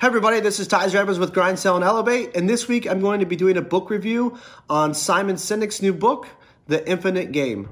Hey everybody, this is Tyzer Evans with Grind, Sell, and Elevate, and this week I'm going to be doing a book review on Simon Sinek's new book, The Infinite Game.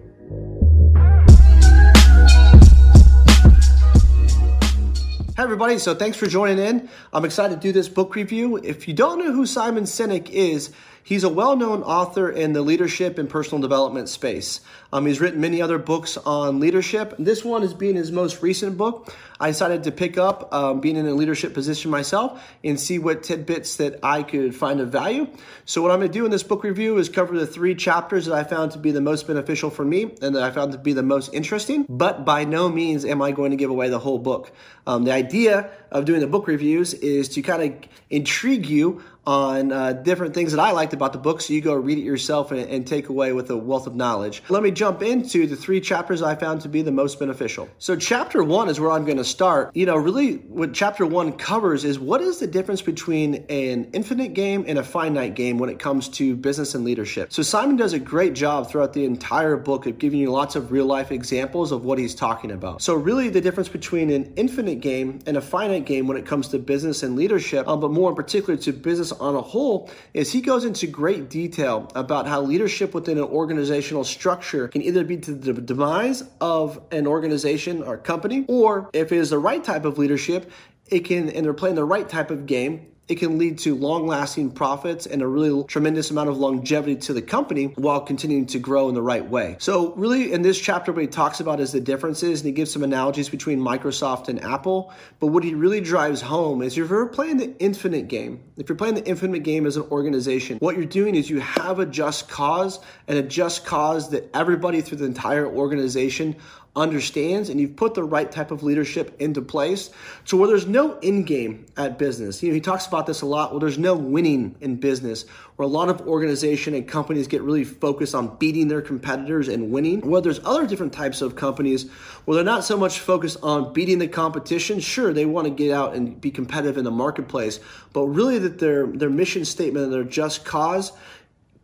Hey everybody, so thanks for joining in. I'm excited to do this book review. If you don't know who Simon Sinek is, He's a well known author in the leadership and personal development space. Um, he's written many other books on leadership. This one is being his most recent book. I decided to pick up um, being in a leadership position myself and see what tidbits that I could find of value. So, what I'm going to do in this book review is cover the three chapters that I found to be the most beneficial for me and that I found to be the most interesting. But by no means am I going to give away the whole book. Um, the idea of doing the book reviews is to kind of intrigue you on uh, different things that I liked about the book so you go read it yourself and, and, take away with a wealth of knowledge. Let me jump into the three chapters I found to be the most beneficial. So, chapter one is where I'm going to start. You know, really, what chapter one covers is what is the difference between an infinite game and a finite game when it comes to business and leadership. So, Simon does a great job throughout the entire book of giving you lots of real life examples of what he's talking about. So, really, the difference between an infinite game and a finite game when it comes to business and leadership, um, but more in particular to business on a whole is he goes into great detail about how leadership within an organizational structure can either be to the demise of an organization or company, or if it is the right type of leadership, it can, and they're playing the right type of game, it can lead to long lasting profits and a really tremendous amount of longevity to the company while continuing to grow in the right way. So, really, in this chapter, what he talks about is the differences and he gives some analogies between Microsoft and Apple. But what he really drives home is if you're playing the infinite game, if you're playing the infinite game as an organization, what you're doing is you have a just cause and a just cause that everybody through the entire organization understands and you've put the right type of leadership into place so where there's no end game at business. You know he talks about this a lot where there's no winning in business where a lot of organization and companies get really focused on beating their competitors and winning. Where there's other different types of companies where they're not so much focused on beating the competition sure they want to get out and be competitive in the marketplace but really that their their mission statement and their just cause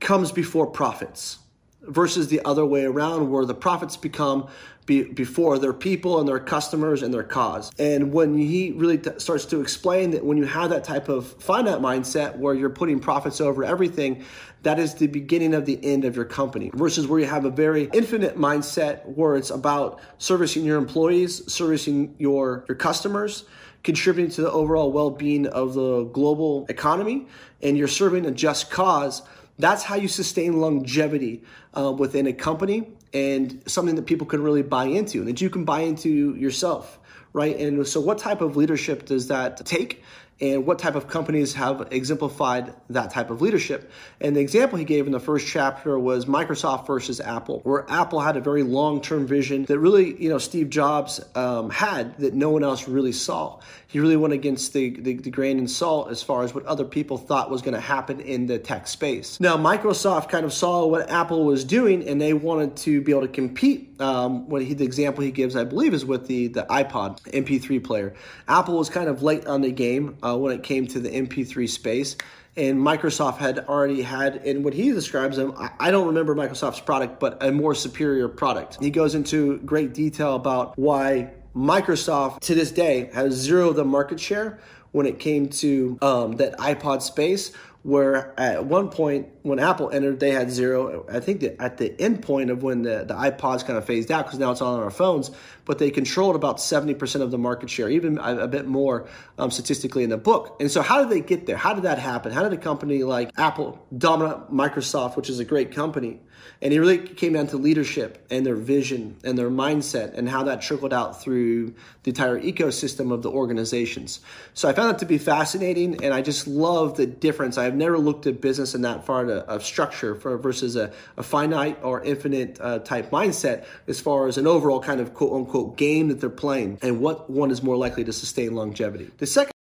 comes before profits versus the other way around where the profits become be, before their people and their customers and their cause. And when he really t- starts to explain that when you have that type of finite mindset where you're putting profits over everything, that is the beginning of the end of your company versus where you have a very infinite mindset where it's about servicing your employees, servicing your, your customers, contributing to the overall well-being of the global economy, and you're serving a just cause that's how you sustain longevity uh, within a company and something that people can really buy into and that you can buy into yourself, right? And so, what type of leadership does that take? And what type of companies have exemplified that type of leadership. And the example he gave in the first chapter was Microsoft versus Apple, where Apple had a very long-term vision that really, you know, Steve Jobs um, had that no one else really saw. He really went against the, the, the grain and salt as far as what other people thought was going to happen in the tech space. Now, Microsoft kind of saw what Apple was doing, and they wanted to be able to compete. Um, what he, the example he gives, I believe, is with the the iPod MP3 player. Apple was kind of late on the game. Uh, when it came to the MP3 space. And Microsoft had already had, in what he describes them, I don't remember Microsoft's product, but a more superior product. He goes into great detail about why Microsoft to this day has zero the market share when it came to um, that iPod space, where at one point when Apple entered, they had zero. I think that at the end point of when the, the iPods kind of phased out, because now it's all on our phones, but they controlled about 70% of the market share, even a, a bit more um, statistically in the book. And so, how did they get there? How did that happen? How did a company like Apple dominate Microsoft, which is a great company? And it really came down to leadership and their vision and their mindset and how that trickled out through the entire ecosystem of the organizations. So I found that to be fascinating, and I just love the difference. I've never looked at business in that far of structure for, versus a, a finite or infinite uh, type mindset as far as an overall kind of quote unquote game that they're playing and what one is more likely to sustain longevity. The second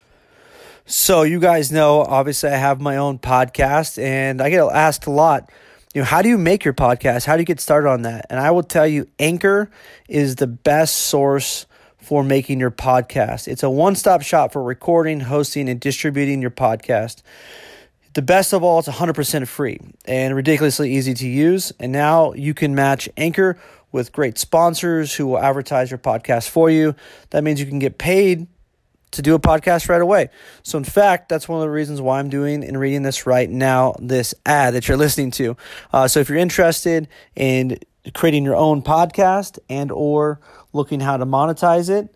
so, you guys know, obviously, I have my own podcast, and I get asked a lot you know, how do you make your podcast? How do you get started on that? And I will tell you, Anchor is the best source for making your podcast. It's a one stop shop for recording, hosting, and distributing your podcast. The best of all, it's 100% free and ridiculously easy to use. And now you can match Anchor with great sponsors who will advertise your podcast for you. That means you can get paid to do a podcast right away. So, in fact, that's one of the reasons why I'm doing and reading this right now, this ad that you're listening to. Uh, so, if you're interested in creating your own podcast and or looking how to monetize it,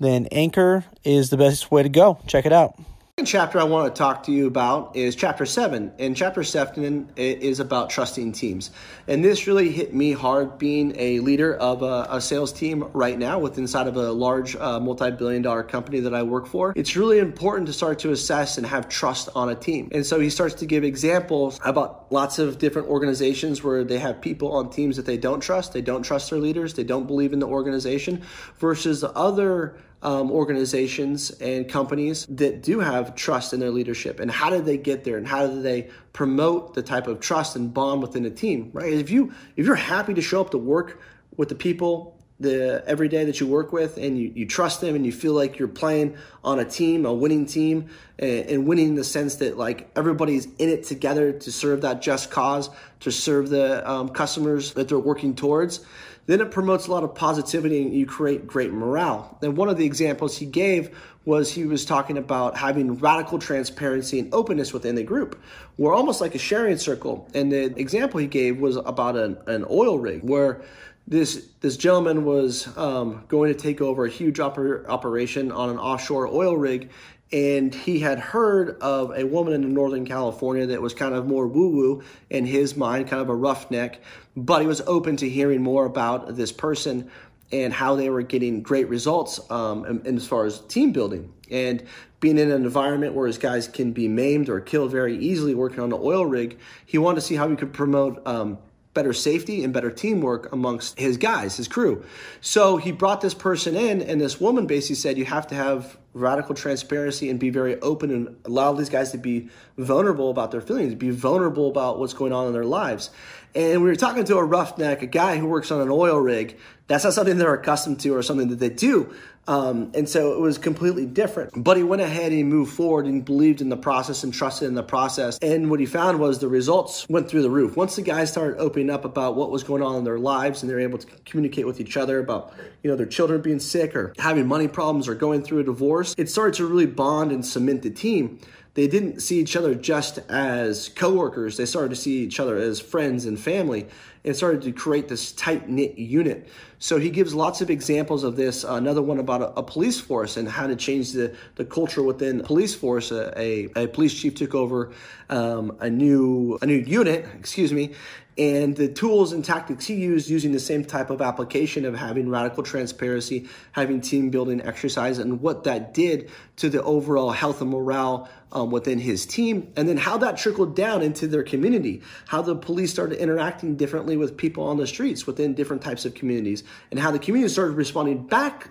then Anchor is the best way to go. Check it out chapter I want to talk to you about is chapter seven. And chapter seven is about trusting teams. And this really hit me hard being a leader of a, a sales team right now with inside of a large uh, multi-billion dollar company that I work for. It's really important to start to assess and have trust on a team. And so he starts to give examples about lots of different organizations where they have people on teams that they don't trust. They don't trust their leaders. They don't believe in the organization versus other um, organizations and companies that do have trust in their leadership. And how do they get there? And how do they promote the type of trust and bond within a team right? If you if you're happy to show up to work with the people the every day that you work with and you, you trust them and you feel like you're playing on a team a winning team and, and winning in the sense that like everybody's in it together to serve that just cause to serve the um, customers that they're working towards then it promotes a lot of positivity and you create great morale. And one of the examples he gave was he was talking about having radical transparency and openness within the group. We're almost like a sharing circle. And the example he gave was about an, an oil rig where this this gentleman was um, going to take over a huge oper- operation on an offshore oil rig and he had heard of a woman in Northern California that was kind of more woo woo in his mind, kind of a roughneck, but he was open to hearing more about this person and how they were getting great results um, and, as far as team building and being in an environment where his guys can be maimed or killed very easily working on the oil rig. He wanted to see how he could promote um, better safety and better teamwork amongst his guys, his crew. So he brought this person in, and this woman basically said, You have to have radical transparency and be very open and allow these guys to be vulnerable about their feelings, be vulnerable about what's going on in their lives. And we were talking to a roughneck, a guy who works on an oil rig. That's not something they're accustomed to or something that they do. Um, and so it was completely different. But he went ahead and moved forward and believed in the process and trusted in the process. And what he found was the results went through the roof. Once the guys started opening up about what was going on in their lives and they're able to communicate with each other about, you know, their children being sick or having money problems or going through a divorce, it started to really bond and cement the team they didn't see each other just as coworkers. They started to see each other as friends and family and started to create this tight knit unit. So he gives lots of examples of this. Uh, another one about a, a, police force and how to change the, the culture within police force. A, a, a police chief took over um, a new a new unit, excuse me, and the tools and tactics he used using the same type of application of having radical transparency, having team building exercise, and what that did to the overall health and morale um, within his team, and then how that trickled down into their community, how the police started interacting differently with people on the streets within different types of communities, and how the community started responding back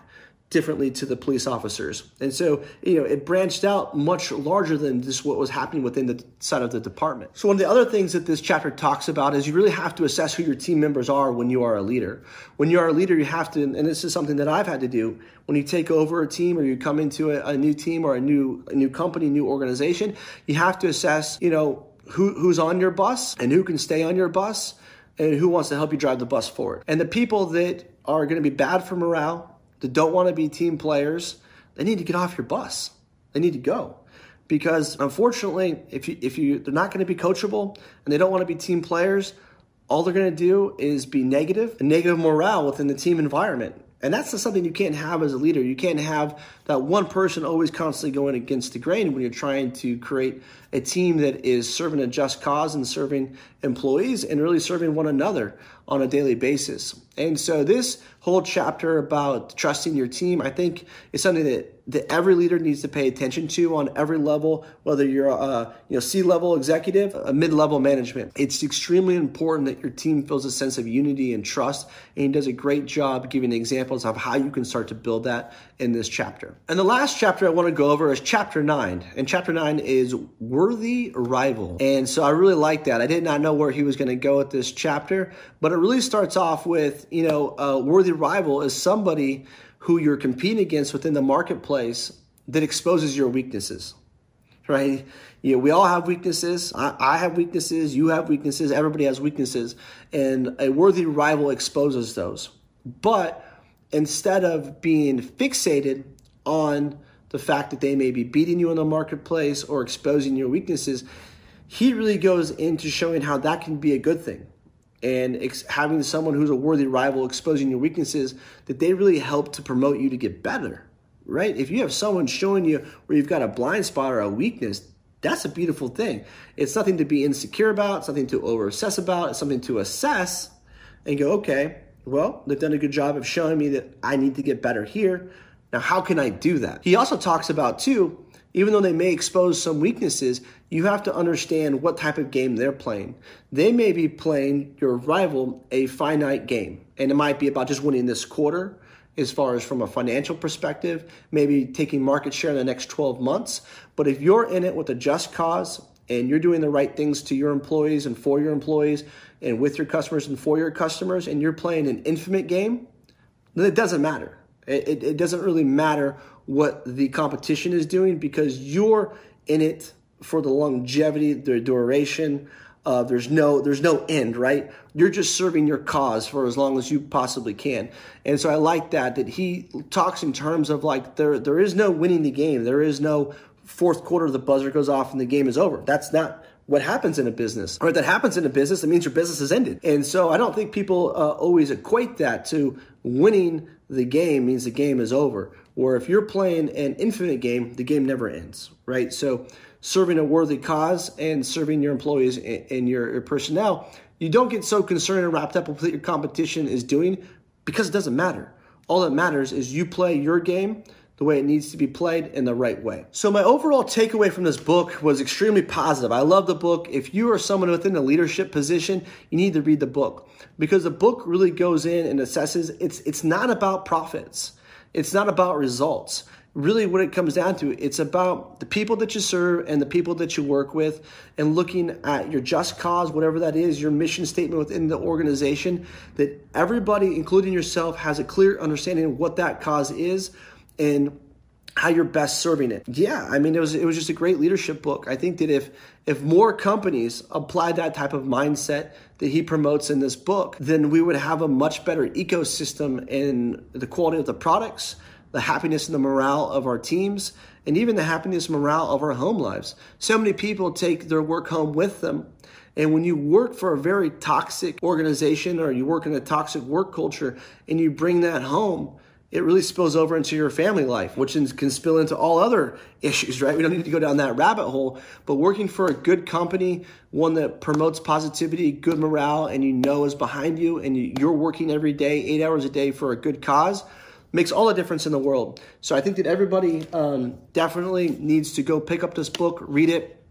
differently to the police officers. And so, you know, it branched out much larger than just what was happening within the side of the department. So one of the other things that this chapter talks about is you really have to assess who your team members are when you are a leader. When you are a leader, you have to, and this is something that I've had to do, when you take over a team or you come into a, a new team or a new a new company, new organization, you have to assess, you know, who, who's on your bus and who can stay on your bus and who wants to help you drive the bus forward. And the people that are going to be bad for morale, that don't want to be team players, they need to get off your bus. They need to go. Because unfortunately, if you if you they're not going to be coachable and they don't want to be team players, all they're going to do is be negative and negative morale within the team environment. And that's not something you can't have as a leader. You can't have that one person always constantly going against the grain when you're trying to create a team that is serving a just cause and serving employees and really serving one another on a daily basis. And so this whole chapter about trusting your team, I think is something that that every leader needs to pay attention to on every level, whether you're a you know C-level executive, a mid-level management. It's extremely important that your team feels a sense of unity and trust, and he does a great job giving examples of how you can start to build that in this chapter. And the last chapter I want to go over is chapter 9. And chapter 9 is worthy rival. And so I really like that. I did not know where he was going to go with this chapter, but it really starts off with, you know, a worthy rival is somebody who you're competing against within the marketplace that exposes your weaknesses, right? You know, we all have weaknesses. I, I, have weaknesses. You have weaknesses. Everybody has weaknesses. And a worthy rival exposes those. But instead of being fixated on the fact that they may be beating you in the marketplace or exposing your weaknesses, he really goes into showing how that can be a good thing. And ex- having someone who's a worthy rival exposing your weaknesses, that they really help to promote you to get better, right? If you have someone showing you where you've got a blind spot or a weakness, that's a beautiful thing. It's nothing to be insecure about, something to over assess about, it's something to assess and go, okay, well, they've done a good job of showing me that I need to get better here. Now, how can I do that? He also talks about, too, even though they may expose some weaknesses, you have to understand what type of game they're playing. They may be playing your rival a finite game, and it might be about just winning this quarter as far as from a financial perspective, maybe taking market share in the next 12 months. But if you're in it with a just cause and you're doing the right things to your employees and for your employees and with your customers and for your customers, and you're playing an infinite game, then it doesn't matter. It, it, doesn't really matter what the competition is doing because you're in it for the longevity, the duration. Uh, there's no there's no end, right? You're just serving your cause for as long as you possibly can, and so I like that that he talks in terms of like there there is no winning the game. There is no fourth quarter the buzzer goes off and the game is over. That's not what happens in a business. Or that happens in a business, it means your business has ended. And so I don't think people uh, always equate that to winning the game means the game is over. Or if you're playing an infinite game, the game never ends, right? So serving a worthy cause and serving your employees and your, your personnel, you don't get so concerned and wrapped up with what your competition is doing because it doesn't matter. All that matters is you play your game the way it needs to be played in the right way. So, my overall takeaway from this book was extremely positive. I love the book. If you are someone within a leadership position, you need to read the book because the book really goes in and assesses it's, it's not about profits, it's not about results. Really, what it comes down to, it's about the people that you serve and the people that you work with, and looking at your just cause, whatever that is, your mission statement within the organization, that everybody, including yourself, has a clear understanding of what that cause is and how you're best serving it. Yeah, I mean it was it was just a great leadership book. I think that if if more companies applied that type of mindset that he promotes in this book, then we would have a much better ecosystem in the quality of the products, the happiness and the morale of our teams, and even the happiness and morale of our home lives. So many people take their work home with them. And when you work for a very toxic organization or you work in a toxic work culture and you bring that home, it really spills over into your family life, which can spill into all other issues, right? We don't need to go down that rabbit hole, but working for a good company, one that promotes positivity, good morale, and you know is behind you, and you're working every day, eight hours a day for a good cause, makes all the difference in the world. So I think that everybody um, definitely needs to go pick up this book, read it,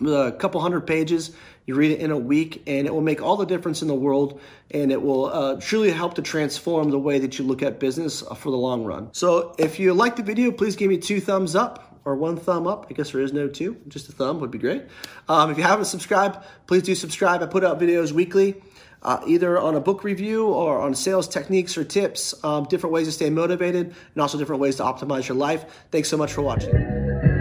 a couple hundred pages. You read it in a week, and it will make all the difference in the world, and it will uh, truly help to transform the way that you look at business uh, for the long run. So, if you like the video, please give me two thumbs up or one thumb up. I guess there is no two, just a thumb would be great. Um, if you haven't subscribed, please do subscribe. I put out videos weekly. Uh, either on a book review or on sales techniques or tips, um, different ways to stay motivated, and also different ways to optimize your life. Thanks so much for watching.